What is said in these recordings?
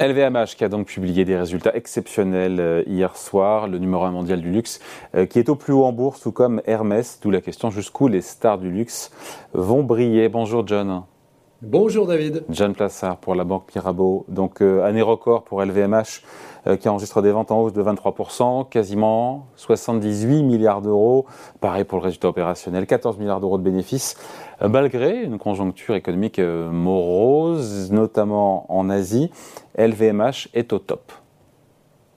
LVMH qui a donc publié des résultats exceptionnels euh, hier soir, le numéro 1 mondial du luxe euh, qui est au plus haut en bourse, tout comme Hermès, d'où la question jusqu'où les stars du luxe vont briller. Bonjour John. Bonjour David. John Plassard pour la banque Mirabeau. Donc euh, année record pour LVMH qui enregistre des ventes en hausse de 23%, quasiment 78 milliards d'euros. Pareil pour le résultat opérationnel, 14 milliards d'euros de bénéfices, malgré une conjoncture économique morose, notamment en Asie. LVMH est au top.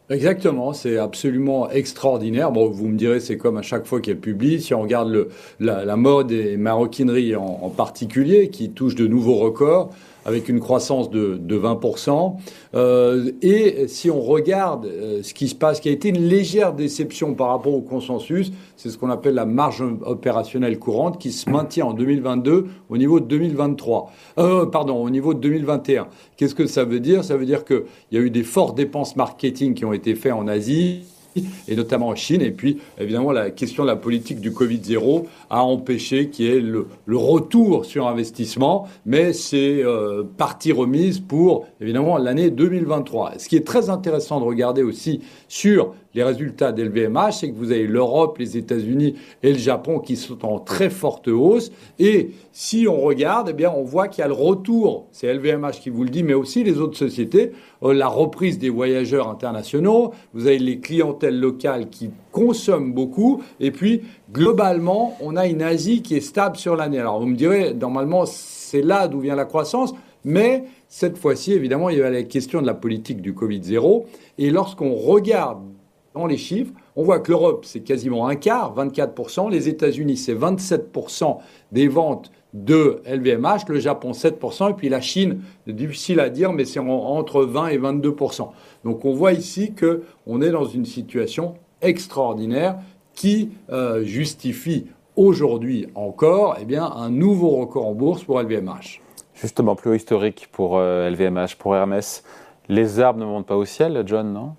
Exactement, c'est absolument extraordinaire. Bon, vous me direz, c'est comme à chaque fois qu'elle publie. Si on regarde le, la, mode et maroquinerie en, en particulier, qui touche de nouveaux records, avec une croissance de, de 20%. Euh, et si on regarde euh, ce qui se passe, qui a été une légère déception par rapport au consensus, c'est ce qu'on appelle la marge opérationnelle courante qui se maintient en 2022 au niveau de 2023. Euh, pardon, au niveau de 2021. Qu'est-ce que ça veut dire? Ça veut dire qu'il y a eu des fortes dépenses marketing qui ont été faites en Asie et notamment en Chine. Et puis, évidemment, la question de la politique du Covid-0 a empêché qu'il y ait le, retour sur investissement, mais c'est euh, partie remise pour, évidemment, l'année 2023. Ce qui est très intéressant de regarder aussi sur les résultats d'LVMH, c'est que vous avez l'Europe, les États-Unis et le Japon qui sont en très forte hausse. Et si on regarde, eh bien, on voit qu'il y a le retour, c'est LVMH qui vous le dit, mais aussi les autres sociétés, euh, la reprise des voyageurs internationaux, vous avez les clientèles locales qui consomment beaucoup, et puis globalement, on a une Asie qui est stable sur l'année. Alors vous me direz, normalement, c'est là d'où vient la croissance, mais cette fois-ci, évidemment, il y a la question de la politique du Covid-0, et lorsqu'on regarde dans les chiffres, on voit que l'Europe, c'est quasiment un quart, 24%, les États-Unis, c'est 27% des ventes de LVMH, le Japon 7%, et puis la Chine, difficile à dire, mais c'est entre 20 et 22%. Donc on voit ici qu'on est dans une situation extraordinaire qui euh, justifie aujourd'hui encore eh bien, un nouveau record en bourse pour LVMH. Justement, plus haut historique pour LVMH, euh, pour Hermès. Les arbres ne montent pas au ciel, John, non?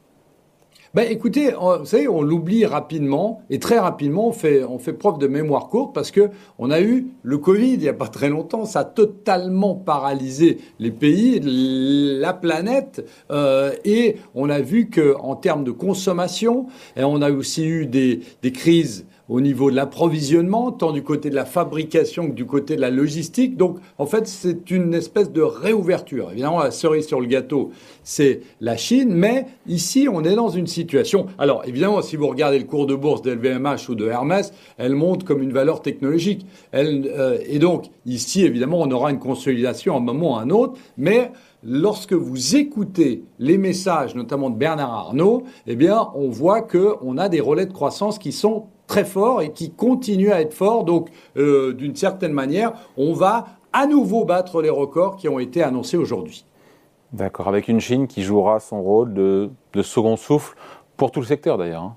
Ben, écoutez, vous savez, on l'oublie rapidement et très rapidement, on fait, on fait preuve de mémoire courte parce que on a eu le Covid il n'y a pas très longtemps, ça a totalement paralysé les pays, la planète euh, et on a vu que en termes de consommation, on a aussi eu des, des crises au niveau de l'approvisionnement, tant du côté de la fabrication que du côté de la logistique. Donc, en fait, c'est une espèce de réouverture. Évidemment, la cerise sur le gâteau, c'est la Chine, mais ici, on est dans une situation. Alors, évidemment, si vous regardez le cours de bourse d'LVMH ou de Hermès, elle monte comme une valeur technologique. Elle, euh, et donc, ici, évidemment, on aura une consolidation à un moment ou à un autre, mais lorsque vous écoutez les messages, notamment de Bernard Arnault, eh bien, on voit qu'on a des relais de croissance qui sont très fort et qui continue à être fort. Donc, euh, d'une certaine manière, on va à nouveau battre les records qui ont été annoncés aujourd'hui. D'accord, avec une Chine qui jouera son rôle de, second souffle pour tout le secteur d'ailleurs. Hein.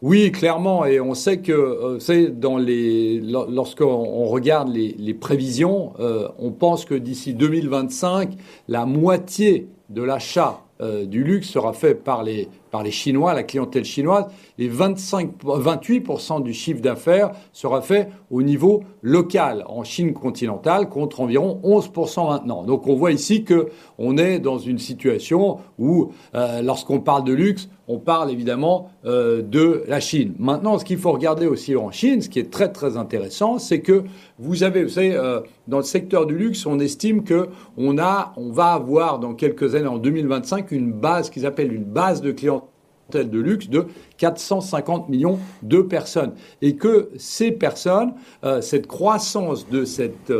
Oui, clairement, et on sait que, euh, dans les, lorsqu'on regarde les, prévisions, euh, on pense que d'ici 2025, la moitié de l'achat euh, du luxe sera fait par les, par les Chinois, la clientèle chinoise, et 25, 28% du chiffre d'affaires sera fait au niveau local, en Chine continentale, contre environ 11% maintenant. Donc on voit ici que on est dans une situation où, euh, lorsqu'on parle de luxe, on parle évidemment euh, de la Chine. Maintenant, ce qu'il faut regarder aussi en Chine, ce qui est très très intéressant, c'est que vous avez, vous savez, euh, dans le secteur du luxe, on estime que on a, on va avoir dans quelques années, en 2025, une base qu'ils appellent une base de clientèle de luxe de 450 millions de personnes. Et que ces personnes, euh, cette croissance de cette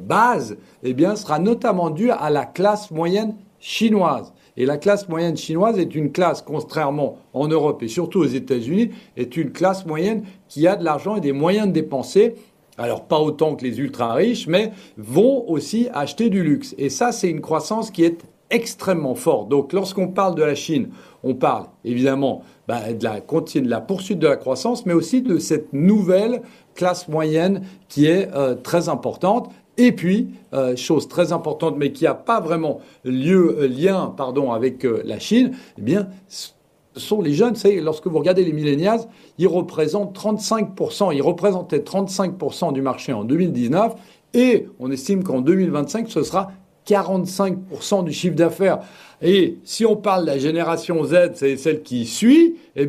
base, eh bien, sera notamment due à la classe moyenne chinoise. Et la classe moyenne chinoise est une classe, contrairement en Europe et surtout aux États-Unis, est une classe moyenne qui a de l'argent et des moyens de dépenser. Alors pas autant que les ultra riches, mais vont aussi acheter du luxe. Et ça, c'est une croissance qui est extrêmement forte. Donc lorsqu'on parle de la Chine, on parle évidemment bah, de, la, poursuite de la croissance, mais aussi de cette nouvelle classe moyenne qui est euh, très importante. Et puis, euh, chose très importante, mais qui n'a pas vraiment lieu, euh, lien avec euh, la Chine, eh bien, ce sont les jeunes. Lorsque vous regardez les millénials, ils représentent 35%, ils représentaient 35% du marché en 2019, et on estime qu'en 2025, ce sera 45% du chiffre d'affaires. Et si on parle de la génération Z, c'est celle qui suit, eh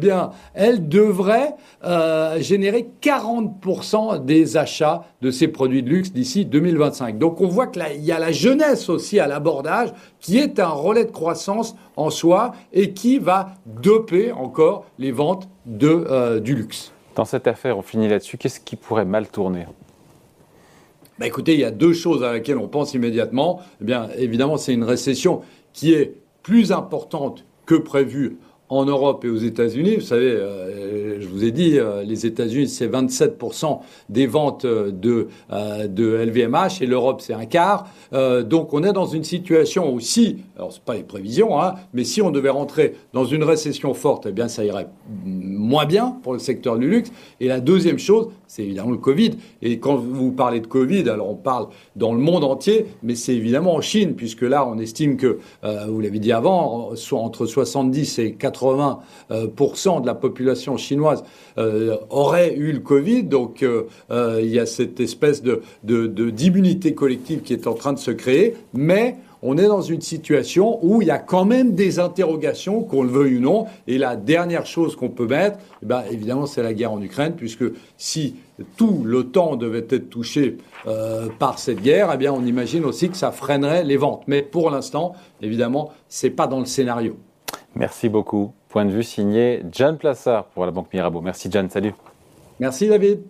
elle devrait euh, générer 40% des achats de ces produits de luxe d'ici 2025. Donc on voit qu'il y a la jeunesse aussi à l'abordage qui est un relais de croissance en soi et qui va doper encore les ventes euh, du luxe. Dans cette affaire, on finit là-dessus, qu'est-ce qui pourrait mal tourner? Bah écoutez, il y a deux choses à laquelle on pense immédiatement. Eh bien, évidemment, c'est une récession qui est plus importante que prévu en Europe et aux États-Unis. Vous savez, euh, je vous ai dit, euh, les États-Unis, c'est 27% des ventes de, euh, de LVMH et l'Europe, c'est un quart. donc, on est dans une situation aussi, alors c'est pas les prévisions, hein, mais si on devait rentrer dans une récession forte, eh bien, ça irait moins bien pour le secteur du luxe. Et la deuxième chose, c'est évidemment le Covid. Et quand vous parlez de Covid, alors on parle dans le monde entier, mais c'est évidemment en Chine, puisque là, on estime que, vous l'avez dit avant, soit entre 70 et 80 80% euh, de la population chinoise euh, aurait eu le Covid. Donc euh, il y a cette espèce de, d'immunité collective qui est en train de se créer. Mais on est dans une situation où il y a quand même des interrogations, qu'on le veuille ou non. Et la dernière chose qu'on peut mettre, eh ben, évidemment, c'est la guerre en Ukraine, puisque si tout temps devait être touché par cette guerre, eh bien, on imagine aussi que ça freinerait les ventes. Mais pour l'instant, évidemment, c'est pas dans le scénario. Merci beaucoup. Point de vue signé John Plassard pour la Banque Mirabeau. Merci John, salut. Merci David.